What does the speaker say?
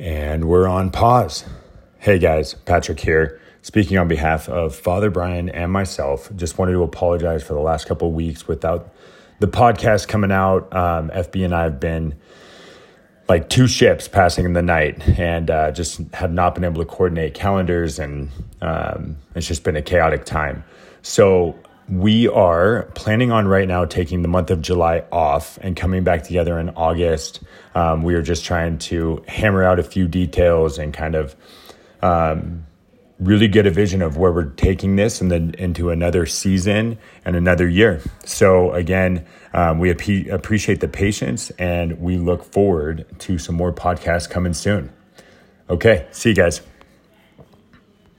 And we're on pause. Hey guys, Patrick here. Speaking on behalf of Father Brian and myself, just wanted to apologize for the last couple weeks without the podcast coming out. Um, FB and I have been like two ships passing in the night and uh, just have not been able to coordinate calendars, and um, it's just been a chaotic time. So, we are planning on right now taking the month of July off and coming back together in August. Um, we are just trying to hammer out a few details and kind of um, really get a vision of where we're taking this and then into another season and another year. So, again, um, we ap- appreciate the patience and we look forward to some more podcasts coming soon. Okay, see you guys.